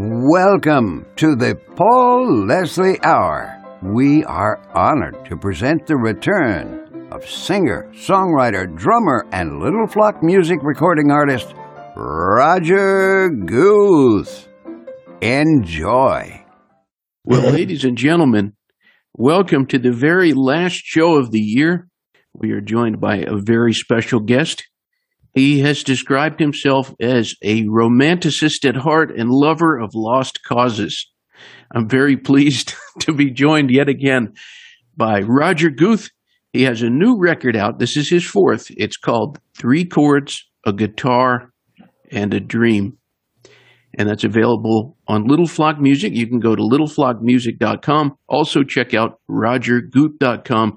Welcome to the Paul Leslie Hour. We are honored to present the return of singer, songwriter, drummer, and Little Flock music recording artist Roger Guth. Enjoy. Well, ladies and gentlemen, welcome to the very last show of the year. We are joined by a very special guest. He has described himself as a romanticist at heart and lover of lost causes. I'm very pleased to be joined yet again by Roger Guth. He has a new record out. This is his fourth. It's called Three Chords, a Guitar, and a Dream. And that's available on Little Flock Music. You can go to littleflockmusic.com. Also, check out rogerguth.com.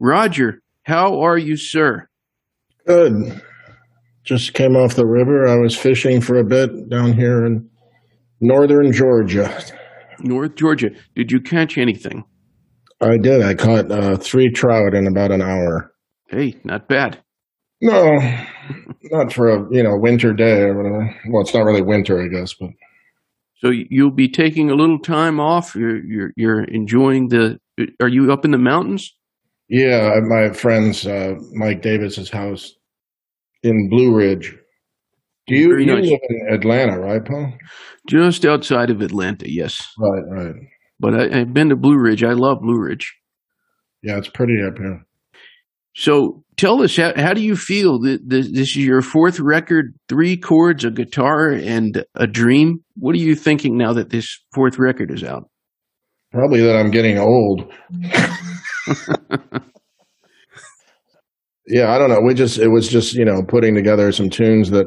Roger, how are you, sir? Good. Just came off the river. I was fishing for a bit down here in northern Georgia. North Georgia. Did you catch anything? I did. I caught uh, three trout in about an hour. Hey, not bad. No, not for a you know winter day or whatever. Well, it's not really winter, I guess, but So you'll be taking a little time off. You're you're, you're enjoying the. Are you up in the mountains? yeah, my friend's uh, Mike Davis's house in Blue Ridge. Do you, Very you nice. live in Atlanta, right, Paul? Just outside of Atlanta, yes. Right, right. But I, I've been to Blue Ridge. I love Blue Ridge. Yeah, it's pretty up here. So tell us, how, how do you feel? that This, this is your fourth record, three chords, a guitar, and a dream. What are you thinking now that this fourth record is out? Probably that I'm getting old. yeah, I don't know. We just it was just you know putting together some tunes that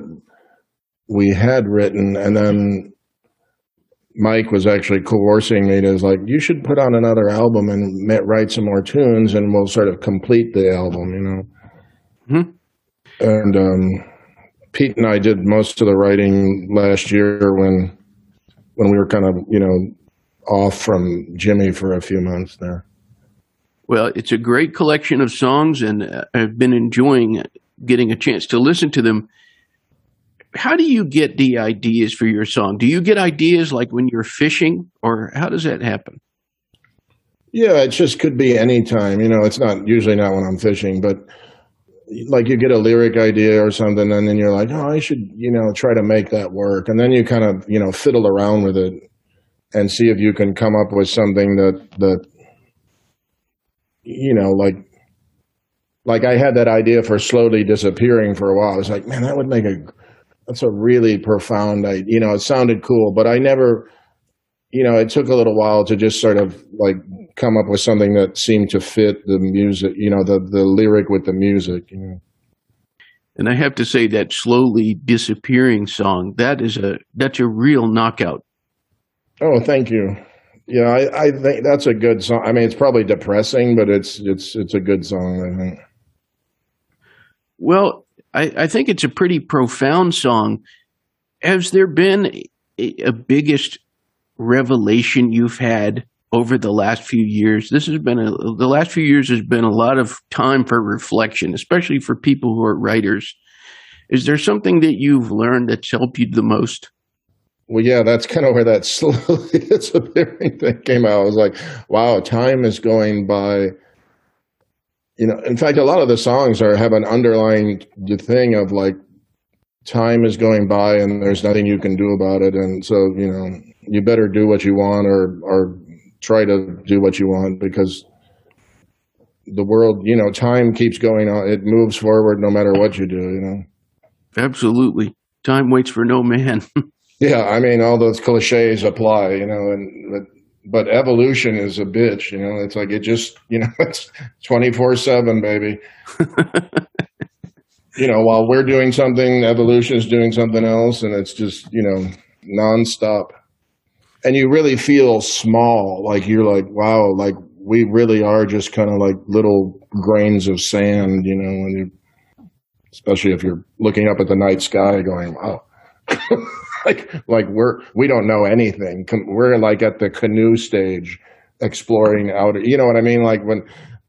we had written, and then Mike was actually coercing me to like you should put on another album and write some more tunes, and we'll sort of complete the album, you know. Mhm. And um, Pete and I did most of the writing last year when when we were kind of you know off from Jimmy for a few months there. Well, it's a great collection of songs, and uh, I've been enjoying getting a chance to listen to them. How do you get the ideas for your song? Do you get ideas like when you're fishing, or how does that happen? Yeah, it just could be any time. You know, it's not usually not when I'm fishing, but like you get a lyric idea or something, and then you're like, oh, I should, you know, try to make that work. And then you kind of, you know, fiddle around with it and see if you can come up with something that, that, you know, like, like I had that idea for slowly disappearing for a while. I was like, man, that would make a, that's a really profound idea. You know, it sounded cool, but I never, you know, it took a little while to just sort of like come up with something that seemed to fit the music, you know, the the lyric with the music. You know. And I have to say that slowly disappearing song that is a that's a real knockout. Oh, thank you. Yeah, I, I think that's a good song. I mean, it's probably depressing, but it's it's it's a good song. I think. Well, I, I think it's a pretty profound song. Has there been a, a biggest revelation you've had over the last few years? This has been a, the last few years has been a lot of time for reflection, especially for people who are writers. Is there something that you've learned that's helped you the most? Well, yeah, that's kind of where that slowly disappearing thing came out. I was like, wow, time is going by. You know, in fact, a lot of the songs are have an underlying thing of like time is going by and there's nothing you can do about it, and so you know you better do what you want or or try to do what you want because the world, you know, time keeps going on. It moves forward no matter what you do. You know. Absolutely. Time waits for no man. Yeah, I mean, all those cliches apply, you know, and but, but evolution is a bitch, you know. It's like it just, you know, it's twenty four seven, baby. you know, while we're doing something, evolution is doing something else, and it's just, you know, nonstop. And you really feel small, like you're like, wow, like we really are just kind of like little grains of sand, you know, when you, especially if you're looking up at the night sky, going, wow. like like we're we don't know anything we're like at the canoe stage exploring out you know what i mean like when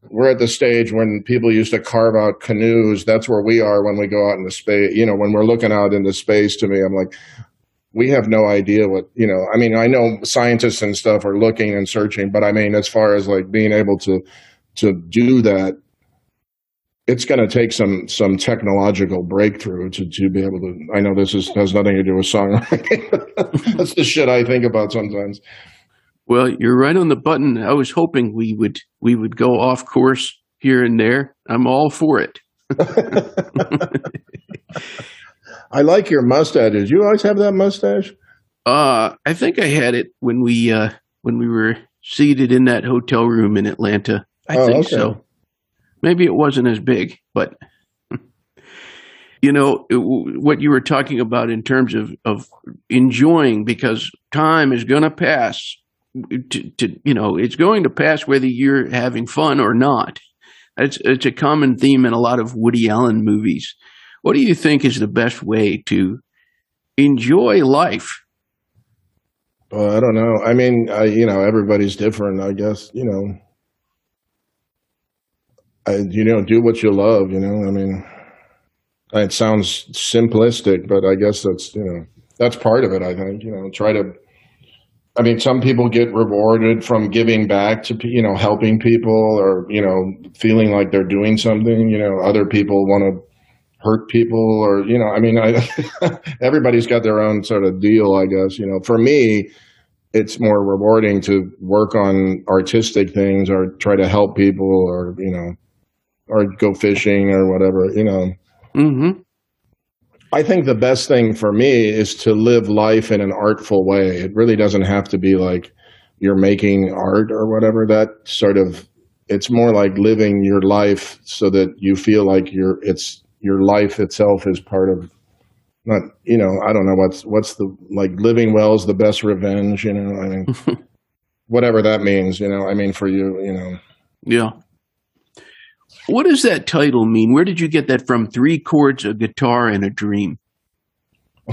we're at the stage when people used to carve out canoes that's where we are when we go out into space you know when we're looking out into space to me i'm like we have no idea what you know. I mean, I know scientists and stuff are looking and searching, but I mean, as far as like being able to to do that, it's going to take some some technological breakthrough to to be able to. I know this is has nothing to do with songwriting. That's the shit I think about sometimes. Well, you're right on the button. I was hoping we would we would go off course here and there. I'm all for it. I like your mustache. Did you always have that mustache? Uh, I think I had it when we uh, when we were seated in that hotel room in Atlanta. I Oh, think okay. so. Maybe it wasn't as big, but you know what you were talking about in terms of of enjoying because time is going to pass. To, to you know, it's going to pass whether you're having fun or not. It's it's a common theme in a lot of Woody Allen movies. What do you think is the best way to enjoy life? Well, I don't know. I mean, I you know, everybody's different. I guess you know. I, you know, do what you love. You know, I mean, it sounds simplistic, but I guess that's you know that's part of it. I think you know try to. I mean, some people get rewarded from giving back to you know helping people or you know feeling like they're doing something. You know, other people want to hurt people or you know. I mean, I, everybody's got their own sort of deal. I guess you know. For me, it's more rewarding to work on artistic things or try to help people or you know or go fishing or whatever you know Mm-hmm. i think the best thing for me is to live life in an artful way it really doesn't have to be like you're making art or whatever that sort of it's more like living your life so that you feel like your it's your life itself is part of not you know i don't know what's what's the like living well is the best revenge you know i mean whatever that means you know i mean for you you know Yeah. What does that title mean? Where did you get that from? Three chords, a guitar, and a dream.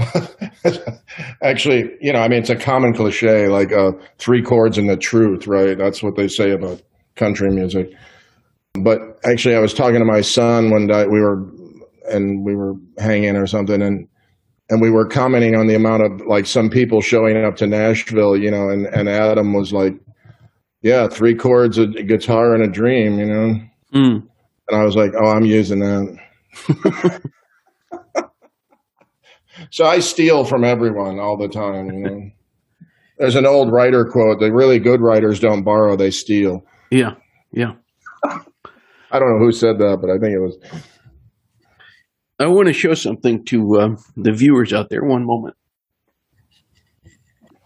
actually you know i mean it's a common cliche like uh three chords and the truth right that's what they say about country music but actually i was talking to my son one day we were and we were hanging or something and and we were commenting on the amount of like some people showing up to nashville you know and and adam was like yeah three chords a guitar and a dream you know Mm. And I was like, oh, I'm using that. so I steal from everyone all the time, you know. There's an old writer quote the really good writers don't borrow, they steal. Yeah. Yeah. I don't know who said that, but I think it was. I want to show something to uh, the viewers out there. One moment.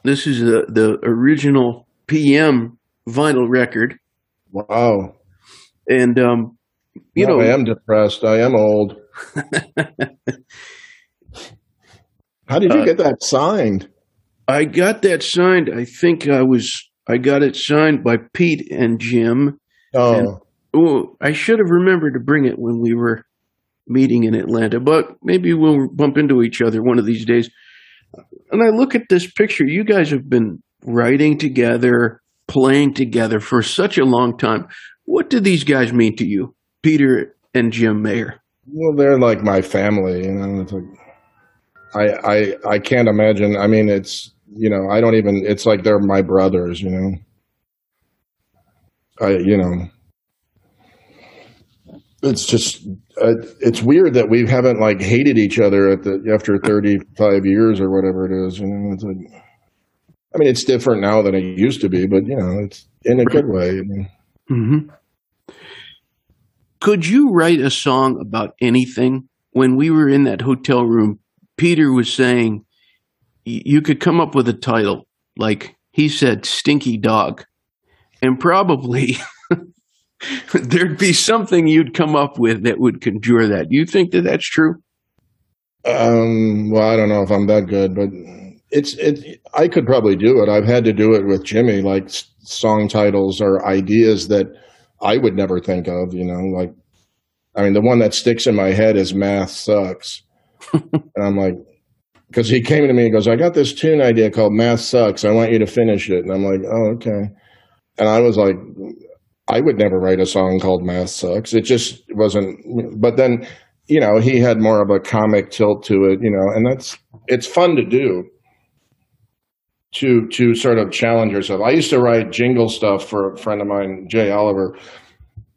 This is the, the original PM vinyl record. Wow. And, um, you No, know, I am depressed. I am old. How did you Uh, get that signed? I got that signed. I think I was, I got it signed by Pete and Jim. Oh, Oh, I should have remembered to bring it when we were meeting in Atlanta, but maybe we'll bump into each other one of these days. And I look at this picture. You guys have been writing together, playing together for such a long time. What do these guys mean to you, Peter and Jim Mayer? well, they're like my family, you know. It's like I, I, I can't imagine. I mean, it's you know, I don't even. It's like they're my brothers, you know. I, you know, it's just uh, it's weird that we haven't like hated each other at the after 35 years or whatever it is you know it's like i mean it's different now than it used to be but you know it's in a good way I mean, Mm-hmm. Could you write a song about anything? When we were in that hotel room, Peter was saying you could come up with a title, like he said, Stinky Dog. And probably there'd be something you'd come up with that would conjure that. You think that that's true? um well i don't know if i'm that good but it's it i could probably do it i've had to do it with jimmy like song titles or ideas that i would never think of you know like i mean the one that sticks in my head is math sucks. And i'm like because he came to me and goes i got this tune idea called math sucks. I want you to finish it. And i'm like oh okay. And i was like i would never write a song called math sucks. It just wasn't but then you know he had more of a comic tilt to it you know and that's it's fun to do to to sort of challenge yourself. I used to write jingle stuff for a friend of mine, Jay Oliver,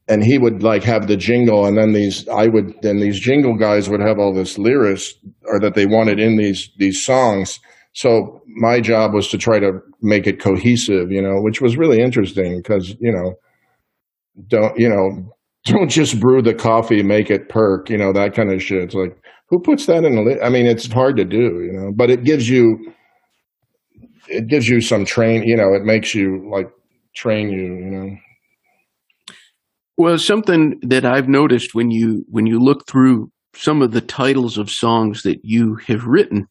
and he would like have the jingle, and then these I would then these jingle guys would have all this lyrics or that they wanted in these these songs. So my job was to try to make it cohesive, you know, which was really interesting because you know don't you know don't just brew the coffee, make it perk, you know that kind of shit. It's like who puts that in? A I mean, it's hard to do, you know, but it gives you it gives you some train, you know, it makes you like train you, you know. Well, something that I've noticed when you when you look through some of the titles of songs that you have written,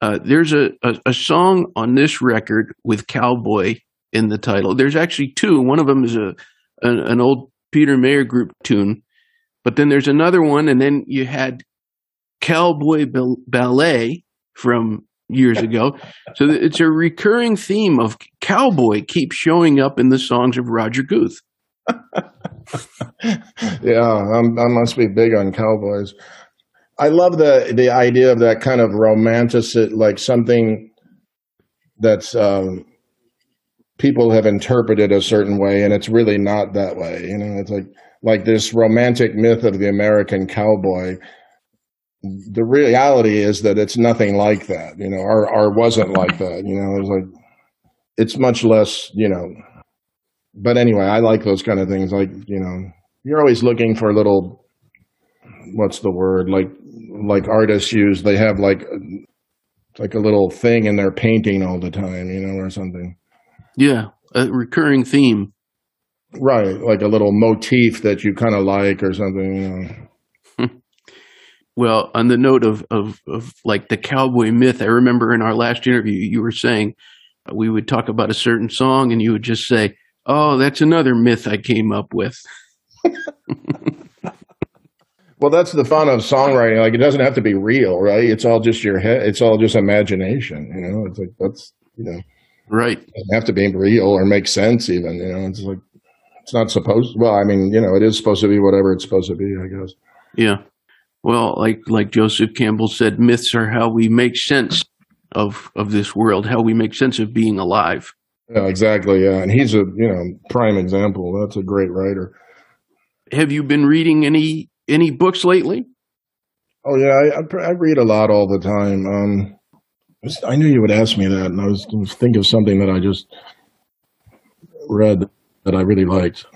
uh, there's a, a, a song on this record with cowboy in the title. There's actually two. One of them is a an, an old Peter Mayer group tune, but then there's another one, and then you had cowboy ballet from years ago. So it's a recurring theme of cowboy keeps showing up in the songs of Roger Guth. yeah, I'm, i must be big on cowboys. I love the the idea of that kind of romantic, like something that's um, people have interpreted a certain way, and it's really not that way. You know, it's like like this romantic myth of the American cowboy the reality is that it's nothing like that, you know, or, or wasn't like that, you know, it's like, it's much less, you know, but anyway, I like those kind of things. Like, you know, you're always looking for a little, what's the word? Like, like artists use, they have like, like a little thing in their painting all the time, you know, or something. Yeah. A recurring theme. Right. Like a little motif that you kind of like or something, you know. Well, on the note of, of, of like the cowboy myth, I remember in our last interview, you were saying uh, we would talk about a certain song and you would just say, Oh, that's another myth I came up with. well, that's the fun of songwriting. Like, it doesn't have to be real, right? It's all just your head. It's all just imagination. You know, it's like, that's, you know, right. It doesn't have to be real or make sense even, you know, it's like, it's not supposed, well, I mean, you know, it is supposed to be whatever it's supposed to be, I guess. Yeah. Well, like like Joseph Campbell said, myths are how we make sense of of this world, how we make sense of being alive. Yeah, exactly. Yeah, and he's a you know prime example. That's a great writer. Have you been reading any any books lately? Oh yeah, I, I read a lot all the time. Um, I knew you would ask me that, and I was, was thinking of something that I just read that I really liked.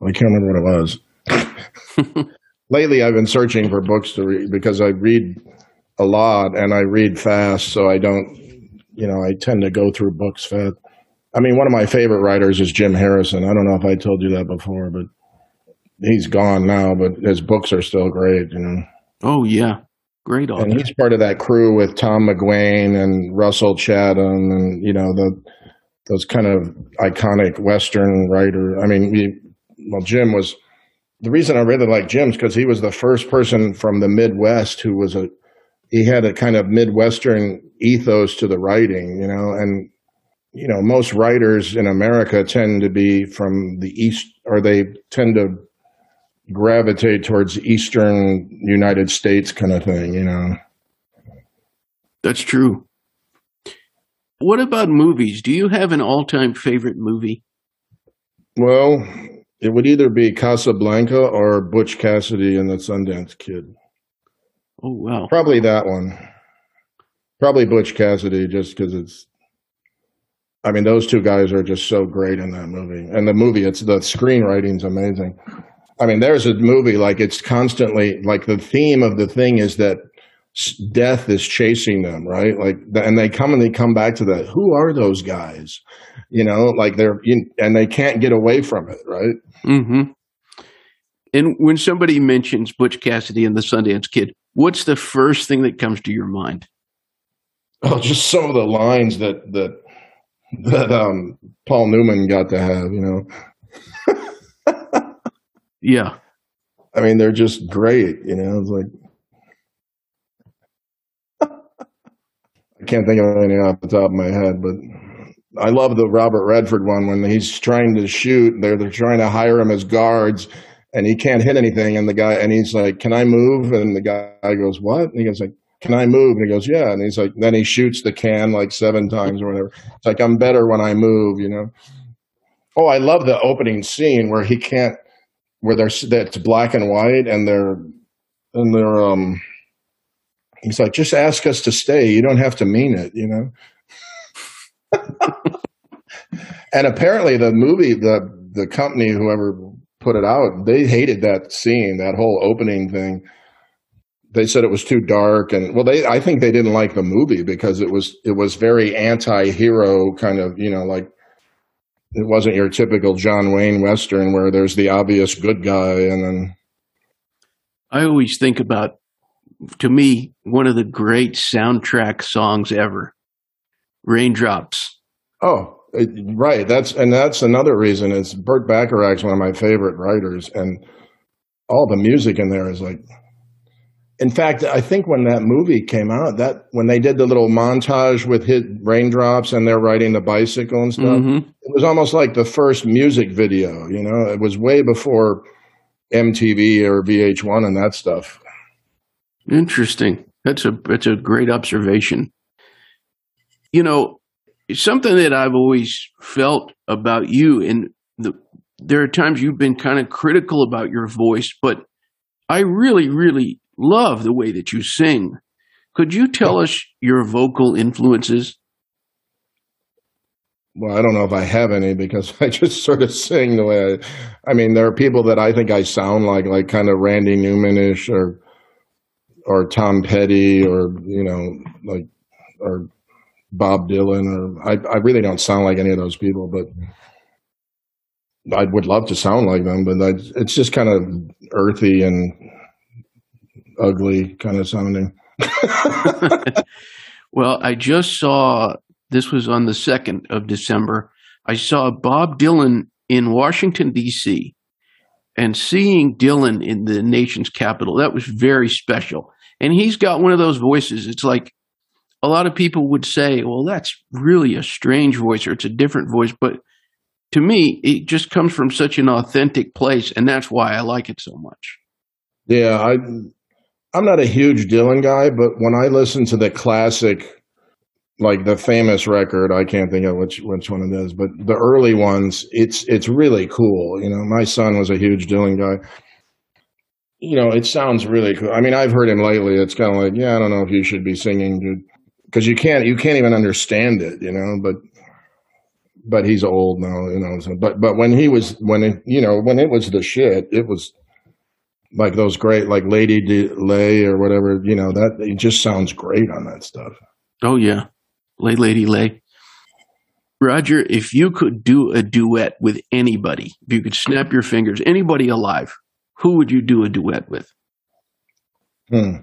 I can't remember what it was. lately I've been searching for books to read because I read a lot and I read fast, so I don't, you know, I tend to go through books fast. I mean, one of my favorite writers is Jim Harrison. I don't know if I told you that before, but he's gone now, but his books are still great, you know. Oh yeah. Great author. And he's part of that crew with Tom McGuane and Russell Chatham and, you know, the those kind of iconic Western writer. I mean, we, well, Jim was the reason I really like Jim's because he was the first person from the Midwest who was a he had a kind of Midwestern ethos to the writing, you know, and you know most writers in America tend to be from the east, or they tend to gravitate towards Eastern United States kind of thing, you know. That's true. What about movies? Do you have an all-time favorite movie? Well, it would either be Casablanca or Butch Cassidy and the Sundance Kid. Oh wow! Probably that one. Probably Butch Cassidy, just because it's. I mean, those two guys are just so great in that movie, and the movie it's the screenwriting's amazing. I mean, there's a movie like it's constantly like the theme of the thing is that death is chasing them, right? Like, and they come and they come back to that. Who are those guys? You know, like they're and they can't get away from it, right? Mm-hmm. And when somebody mentions Butch Cassidy and the Sundance Kid, what's the first thing that comes to your mind? Oh, just some of the lines that that that um, Paul Newman got to have, you know. yeah. I mean, they're just great, you know. It's like I can't think of anything off the top of my head, but I love the Robert Redford one when he's trying to shoot. They're they're trying to hire him as guards, and he can't hit anything. And the guy and he's like, "Can I move?" And the guy goes, "What?" And he goes like, can I move? And he goes, yeah. And he's like, then he shoots the can like seven times or whatever. It's like, I'm better when I move, you know? Oh, I love the opening scene where he can't, where there's, that's black and white and they're, and they're, um, he's like, just ask us to stay. You don't have to mean it, you know? and apparently the movie, the, the company, whoever put it out, they hated that scene, that whole opening thing they said it was too dark and well they i think they didn't like the movie because it was it was very anti-hero kind of you know like it wasn't your typical john wayne western where there's the obvious good guy and then i always think about to me one of the great soundtrack songs ever raindrops oh right that's and that's another reason it's burt bacharach's one of my favorite writers and all the music in there is like in fact, I think when that movie came out, that when they did the little montage with hit raindrops and they're riding the bicycle and stuff, mm-hmm. it was almost like the first music video. You know, it was way before MTV or VH1 and that stuff. Interesting. That's a that's a great observation. You know, something that I've always felt about you, and the, there are times you've been kind of critical about your voice, but I really, really love the way that you sing. Could you tell us your vocal influences? Well, I don't know if I have any because I just sort of sing the way I. I mean, there are people that I think I sound like, like kind of Randy Newmanish or or Tom Petty or you know like or Bob Dylan or I. I really don't sound like any of those people, but I would love to sound like them. But I, it's just kind of earthy and ugly kind of sounding. well, I just saw this was on the 2nd of December. I saw Bob Dylan in Washington, D.C., and seeing Dylan in the nation's capital, that was very special. And he's got one of those voices. It's like a lot of people would say, well, that's really a strange voice or it's a different voice. But to me, it just comes from such an authentic place. And that's why I like it so much. Yeah, I I'm not a huge Dylan guy, but when I listen to the classic, like the famous record, I can't think of which which one it is, but the early ones, it's it's really cool. You know, my son was a huge Dylan guy. You know, it sounds really cool. I mean, I've heard him lately. It's kind of like, yeah, I don't know if you should be singing, because you can't you can't even understand it. You know, but but he's old now. You know, so, but but when he was when it you know when it was the shit, it was like those great like Lady Lay or whatever, you know, that it just sounds great on that stuff. Oh yeah. Lay Lady Lay. Roger, if you could do a duet with anybody, if you could snap your fingers, anybody alive, who would you do a duet with? Hmm.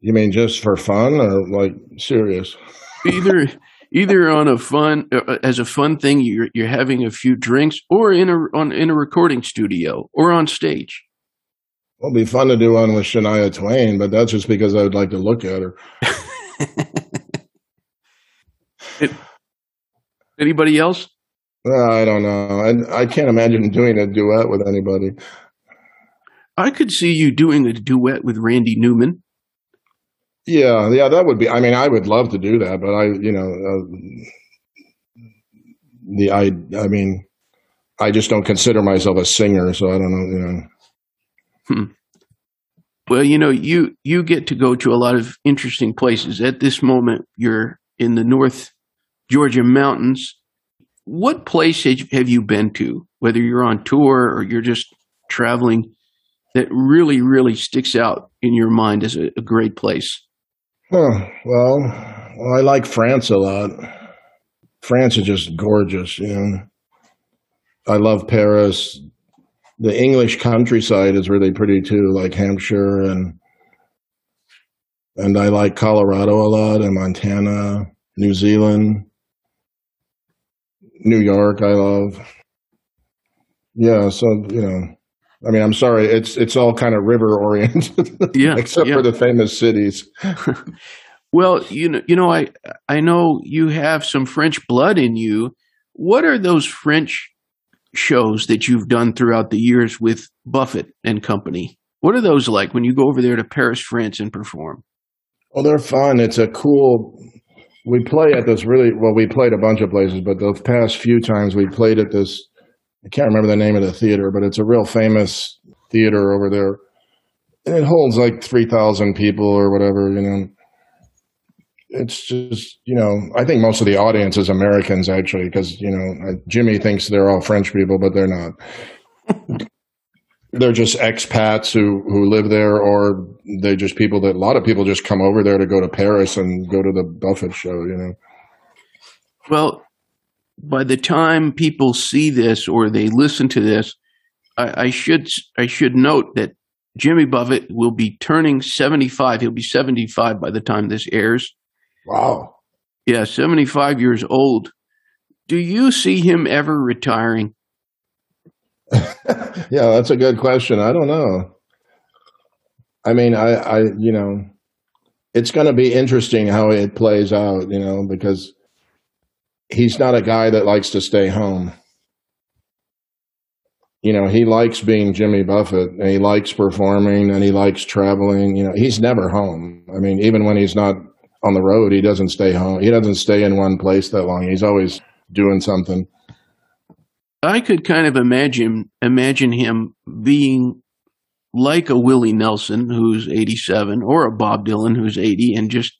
You mean just for fun or like serious? either either on a fun uh, as a fun thing you're you're having a few drinks or in a on in a recording studio or on stage. It'll be fun to do one with Shania Twain, but that's just because I would like to look at her. Anybody else? Uh, I don't know. I, I can't imagine doing a duet with anybody. I could see you doing a duet with Randy Newman. Yeah, yeah, that would be. I mean, I would love to do that, but I, you know, uh, the I, I mean, I just don't consider myself a singer, so I don't know, you know. Hmm. Well, you know, you you get to go to a lot of interesting places. At this moment, you're in the North Georgia mountains. What place have you been to, whether you're on tour or you're just traveling, that really, really sticks out in your mind as a, a great place? Huh. Well, I like France a lot. France is just gorgeous, you know. I love Paris, the English countryside is really pretty too, like Hampshire and and I like Colorado a lot and Montana, New Zealand, New York. I love. Yeah, so you know, I mean, I'm sorry, it's it's all kind of river oriented, yeah, except yeah. for the famous cities. well, you know, you know, I I know you have some French blood in you. What are those French shows that you've done throughout the years with Buffett and company. What are those like when you go over there to Paris, France and perform? Oh, they're fun. It's a cool. We play at this really well. We played a bunch of places, but the past few times we played at this. I can't remember the name of the theater, but it's a real famous theater over there, and it holds like three thousand people or whatever. You know, it's just you know I think most of the audience is Americans actually because you know Jimmy thinks they're all French people, but they're not. They're just expats who who live there, or they just people that a lot of people just come over there to go to Paris and go to the Buffett show. You know. Well, by the time people see this or they listen to this, I, I should I should note that Jimmy Buffett will be turning seventy five. He'll be seventy five by the time this airs. Wow. Yeah, seventy five years old. Do you see him ever retiring? yeah, that's a good question. I don't know. I mean, I, I, you know, it's going to be interesting how it plays out, you know, because he's not a guy that likes to stay home. You know, he likes being Jimmy Buffett and he likes performing and he likes traveling. You know, he's never home. I mean, even when he's not on the road, he doesn't stay home. He doesn't stay in one place that long. He's always doing something. I could kind of imagine imagine him being like a Willie Nelson who's 87 or a Bob Dylan who's 80 and just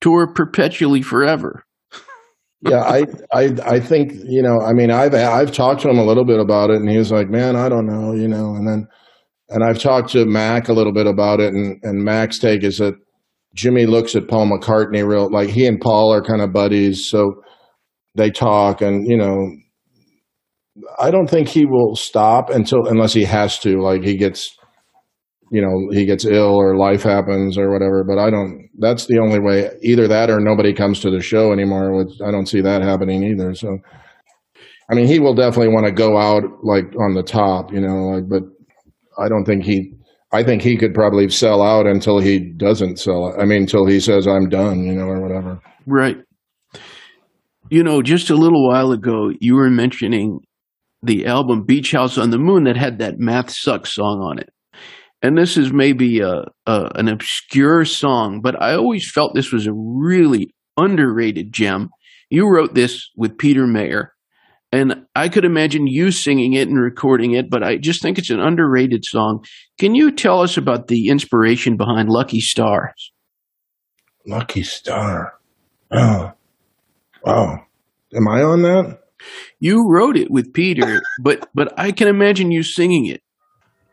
tour perpetually forever. yeah, I, I I think you know. I mean, I've I've talked to him a little bit about it, and he was like, "Man, I don't know," you know. And then, and I've talked to Mac a little bit about it, and and Mac's take is that Jimmy looks at Paul McCartney real like he and Paul are kind of buddies, so they talk, and you know, I don't think he will stop until unless he has to, like he gets, you know, he gets ill or life happens or whatever. But I don't. That's the only way. Either that or nobody comes to the show anymore. Which I don't see that happening either. So, I mean, he will definitely want to go out like on the top, you know, like. But I don't think he. I think he could probably sell out until he doesn't sell. I mean, until he says I'm done, you know, or whatever. Right. You know, just a little while ago, you were mentioning the album Beach House on the Moon that had that Math Sucks song on it. And this is maybe a, a, an obscure song, but I always felt this was a really underrated gem. You wrote this with Peter Mayer, and I could imagine you singing it and recording it, but I just think it's an underrated song. Can you tell us about the inspiration behind Lucky Stars? Lucky Star. Oh, wow. Am I on that? You wrote it with Peter, but but I can imagine you singing it.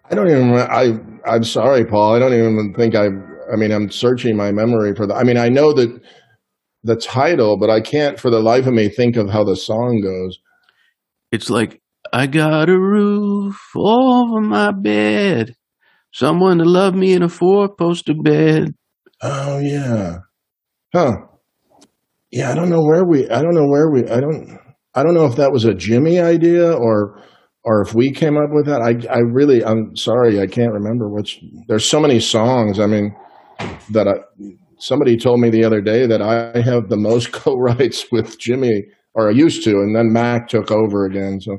I don't even. I I'm sorry, Paul. I don't even think I. I mean, I'm searching my memory for the. I mean, I know that the title, but I can't for the life of me think of how the song goes. It's like I got a roof over my bed, someone to love me in a four poster bed. Oh yeah, huh? Yeah, I don't know where we. I don't know where we. I don't. I don't know if that was a Jimmy idea or or if we came up with that. I I really I'm sorry I can't remember which. There's so many songs. I mean that I, somebody told me the other day that I have the most co-writes with Jimmy or I used to, and then Mac took over again. So.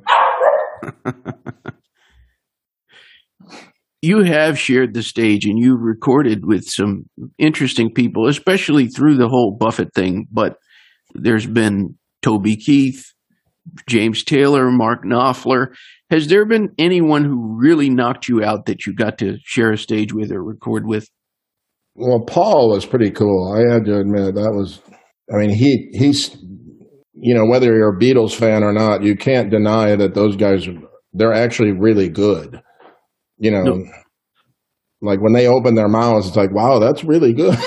you have shared the stage and you recorded with some interesting people, especially through the whole Buffett thing. But there's been Toby Keith, James Taylor, Mark Knopfler. Has there been anyone who really knocked you out that you got to share a stage with or record with? Well, Paul was pretty cool. I had to admit that was. I mean, he he's you know whether you're a Beatles fan or not, you can't deny that those guys they're actually really good. You know, no. like when they open their mouths, it's like, wow, that's really good.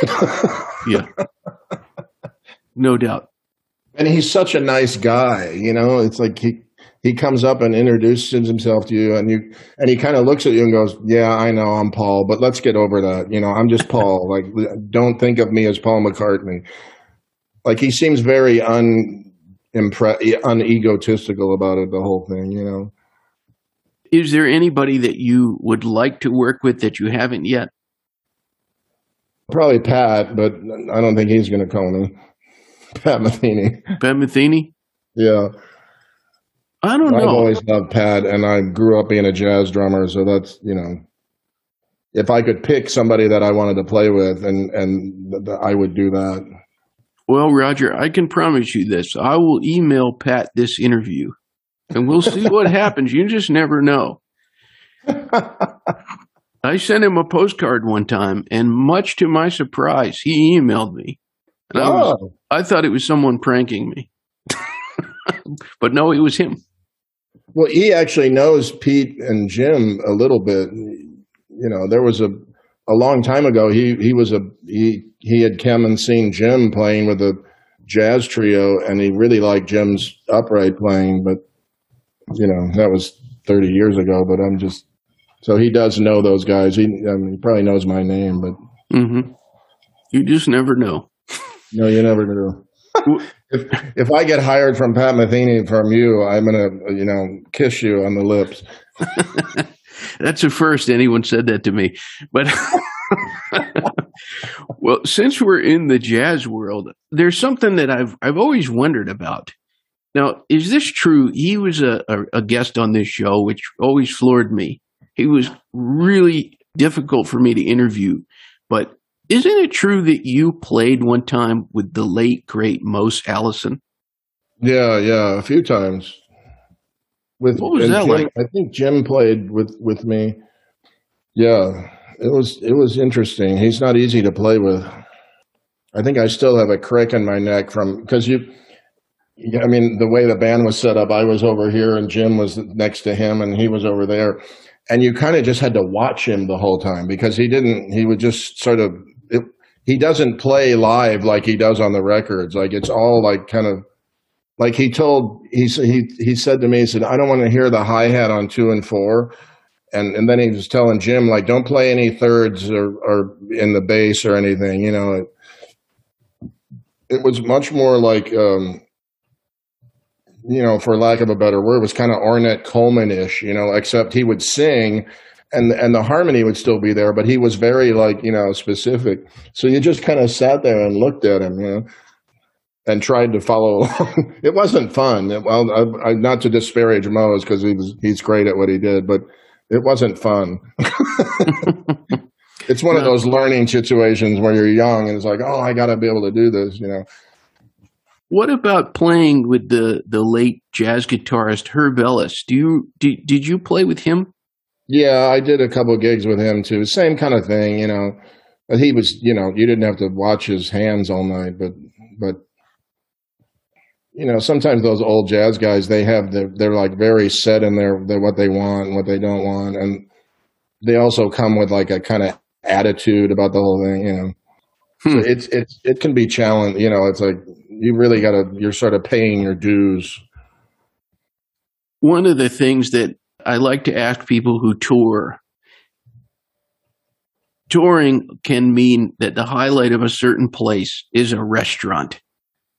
yeah, no doubt and he's such a nice guy you know? It's like he he comes up and introduces himself to you and you and he kind of looks at you and goes yeah i know i'm paul but let's get over that you know? I'm just paul like don't think of me as paul mccartney. Like he seems very un unegotistical about it the whole thing you know? Is there anybody that you would like to work with that you haven't yet? Probably pat but i don't think he's going to call me Pat Metheny. Pat Metheny? Yeah. I don't know. I've always loved Pat, and I grew up being a jazz drummer, so that's, you know. if I could pick somebody that I wanted to play with, and and th- th- I would do that. Well, Roger, I can promise you this. I will email Pat this interview and we'll see what happens. You just never know. I sent him a postcard one time, and much to my surprise, he emailed me. And I, was, Oh, I thought it was someone pranking me. but no, it was him. well, he actually knows Pete and Jim a little bit. You know, there was a a long time ago. He he was a he he had come and seen Jim playing with a jazz trio, and he really liked Jim's upright playing. But you know, that was thirty years ago. But I'm just so he does know those guys. He I mean, he probably knows my name, but hmm You just never know. No, you never know. if if I get hired from Pat Metheny from you, I'm gonna you know kiss you on the lips. That's the first anyone said that to me. But well, since we're in the jazz world, there's something that I've I've always wondered about. Now, is this true? He was a, a, a guest on this show, which always floored me. He was really difficult for me to interview. But isn't it true that you played one time with the late great Mose Allison? Yeah, yeah, a few times. With What was that Jim- like? I think Jim played with with me. Yeah, it was it was interesting. He's not easy to play with. I think I still have a crick in my neck from because you. I mean, the way the band was set up, I was over here and Jim was next to him, and he was over there, and you kind of just had to watch him the whole time because he didn't. He would just sort of. It, he doesn't play live like he does on the records. Like it's all like kind of like he told he he he said to me, he said, "I don't want to hear the hi hat on two and four. And and then he was telling Jim like, "Don't play any thirds or or in the bass or anything." You know, it, it was much more like, um, you know, for lack of a better word, it was kind of Ornette Coleman ish. You know, except he would sing. And, and the harmony would still be there, but he was very like you know specific. So you just kind of sat there and looked at him, you know and tried to follow along. it wasn't fun. It- well, I, I, not to disparage Mose because he was he's great at what he did, but it wasn't fun. it's one of those learning situations where you're young and it's like, oh, I got to be able to do this, you know. What about playing with the, the late jazz guitarist Herb Ellis? Do you did, did you play with him? Yeah, I did a couple gigs with him too. Same kind of thing, you know. But he was, you know, you didn't have to watch his hands all night, but but you know, sometimes those old jazz guys they have the, they're like very set in their, their what they want and what they don't want, and they also come with like a kind of attitude about the whole thing, you know. Hmm. So it's it's it can be challenging, you know. It's like you really got to you're sort of paying your dues. One of the things that I like to ask people who tour touring can mean that the highlight of a certain place is a restaurant.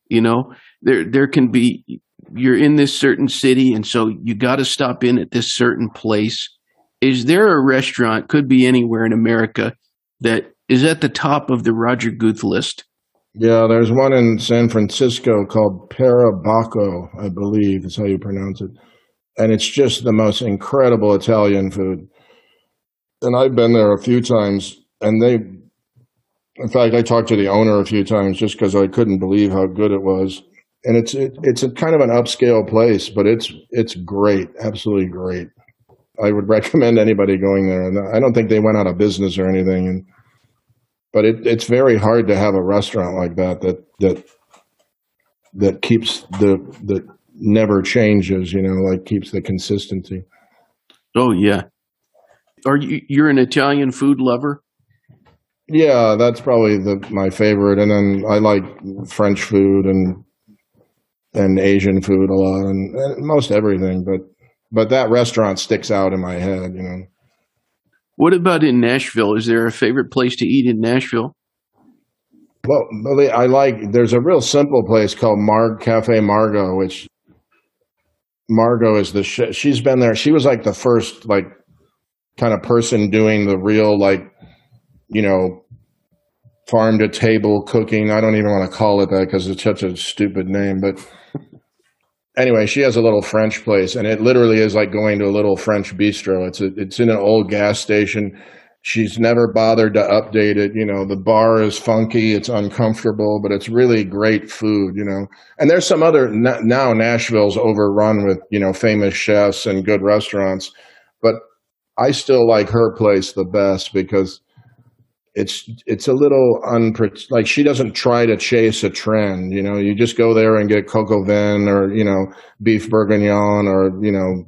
You know, there there can be you're in this certain city and so you got to stop in at this certain place. Is there a restaurant could be anywhere in America that is at the top of the Roger Guth list? Yeah, there's one in San Francisco called Perbacco, I believe is how you pronounce it. And it's just the most incredible Italian food. And I've been there a few times and they in fact I talked to the owner a few times just because I couldn't believe how good it was. And it's it, it's a kind of an upscale place, but it's it's great, absolutely great. I would recommend anybody going there. And I don't think they went out of business or anything. And but it, it's very hard to have a restaurant like that that that that keeps the that never changes. You know, like keeps the consistency. Oh yeah. Are you you're an Italian food lover? Yeah, that's probably the my favorite. And then I like French food and and Asian food a lot, and, and most everything. But but that restaurant sticks out in my head. You know. What about in Nashville? Is there a favorite place to eat in Nashville? Well, I like. There's a real simple place called Marg Cafe Margot, which Margot is the. Sh- she's been there. She was like the first like kind of person doing the real like, you know, farm to table cooking. I don't even want to call it that because it's such a stupid name, but. Anyway, she has a little French place, and it literally is like going to a little French bistro. It's a, it's in an old gas station, she's never bothered to update it. You know, the bar is funky, it's uncomfortable, but it's really great food, you know. And there's some other, now Nashville's overrun with, you know, famous chefs and good restaurants, but I still like her place the best because it's it's a little unpre- like she doesn't try to chase a trend you know you just go there and get au vin or you know beef bourguignon or you know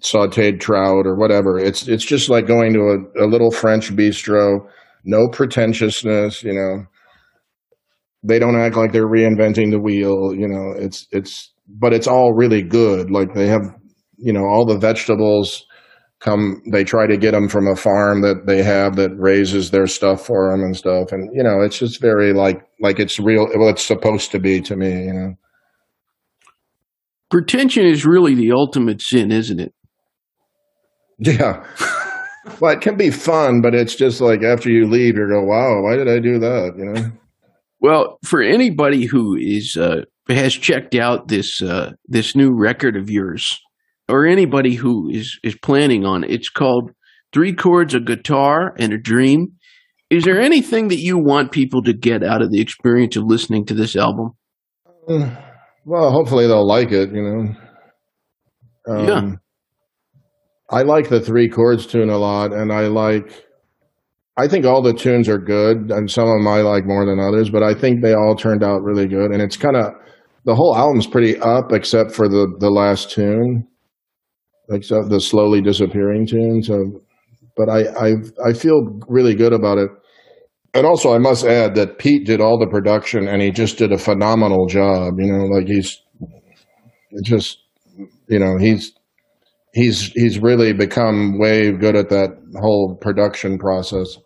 sautéed trout or whatever. It's it's just like going to a, a little french bistro no pretentiousness you know. They don't act like they're reinventing the wheel you know. It's it's but it's all really good. Like they have you know all the vegetables come they try to get them from a farm that they have that raises their stuff for them and stuff. And you know it's just very like like it's real well it's supposed to be to me you know. Pretension is really the ultimate sin isn't it yeah well it can be fun but it's just like after you leave you go wow why did i do that you know well for anybody who is uh has checked out this uh this new record of yours or anybody who is is planning on it. It's called Three Chords, a Guitar, and a Dream. Is there anything that you want people to get out of the experience of listening to this album? Well, hopefully they'll like it. You know. Um, yeah. I like the three chords tune a lot, and I like. I think all the tunes are good, and some of them I like more than others. But I think they all turned out really good, and it's kind of the whole album's pretty up, except for the the last tune except the slowly disappearing tune. So, but I, I, I feel really good about it. And also, I must add that Pete did all the production, and he just did a phenomenal job. You know, like he's just, you know, he's he's he's really become way good at that whole production process.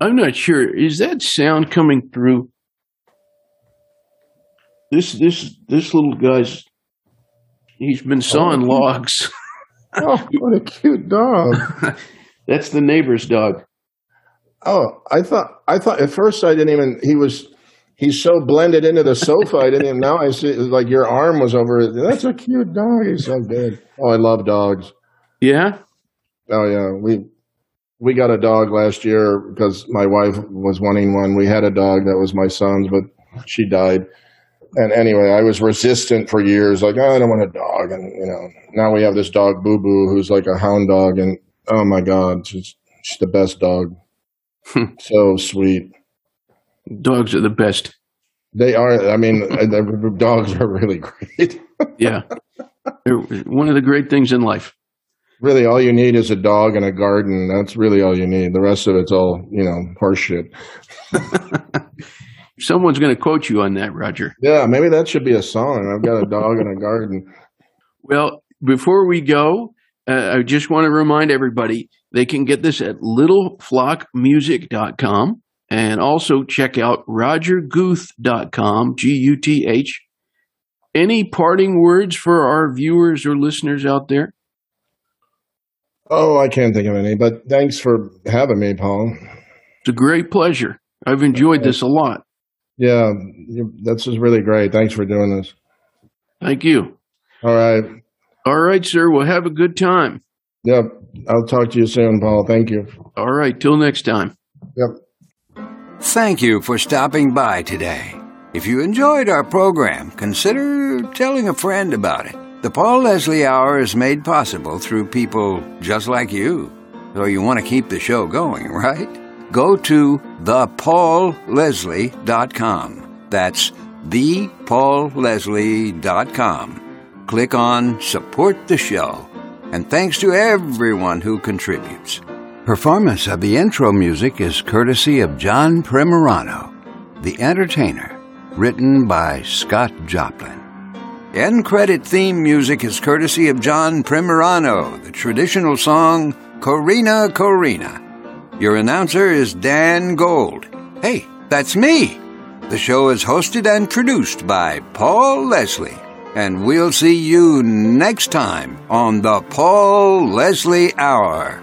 I'm not sure. Is that sound coming through? This this this little guy's He's been oh, sawing oh, logs. oh, what a cute dog! That's the neighbor's dog. Oh, I thought I thought at first I didn't even. He was he's so blended into the sofa. I didn't even. Now I see like your arm was over. That's a cute dog. He's so good. Oh, I love dogs. Yeah. Oh yeah. We we got a dog last year because my wife was wanting one. We had a dog that was my son's, but she died and anyway, I was resistant for years, like, oh, I don't want a dog. And, you know, now we have this dog, Boo Boo, who's like a hound dog. And oh my God, she's, she's the best dog. Hmm. so sweet. Dogs are the best. They are. I mean, the dogs are really great. yeah. They're one of the great things in life. Really, all you need is a dog and a garden. That's really all you need. The rest of it's all, you know, horseshit. Someone's going to quote you on that, Roger. Yeah, maybe that should be a song. I've got a dog and a garden. Well, before we go, uh, I just want to remind everybody they can get this at littleflockmusic.com and also check out rogerguth.com, G U T H. Any parting words for our viewers or listeners out there? Oh, I can't think of any, but thanks for having me, Paul. It's a great pleasure. I've enjoyed this a lot. Yeah, this is really great. Thanks for doing this. Thank you. All right. All right, sir. Well, have a good time. Yep. I'll talk to you soon, Paul. Thank you. All right. Till next time. Yep. Thank you for stopping by today. If you enjoyed our program, consider telling a friend about it. The Paul Leslie Hour is made possible through people just like you. So you want to keep the show going, right? go to thepaulleslie.com. That's thepaulleslie.com. Click on Support the Show. And thanks to everyone who contributes. Performance of the intro music is courtesy of John Primorano, The Entertainer, written by Scott Joplin. End credit theme music is courtesy of John Primorano, the traditional song Corina Corina. Your announcer is Dan Gold. Hey, that's me. The show is hosted and produced by Paul Leslie. And we'll see you next time on the Paul Leslie Hour.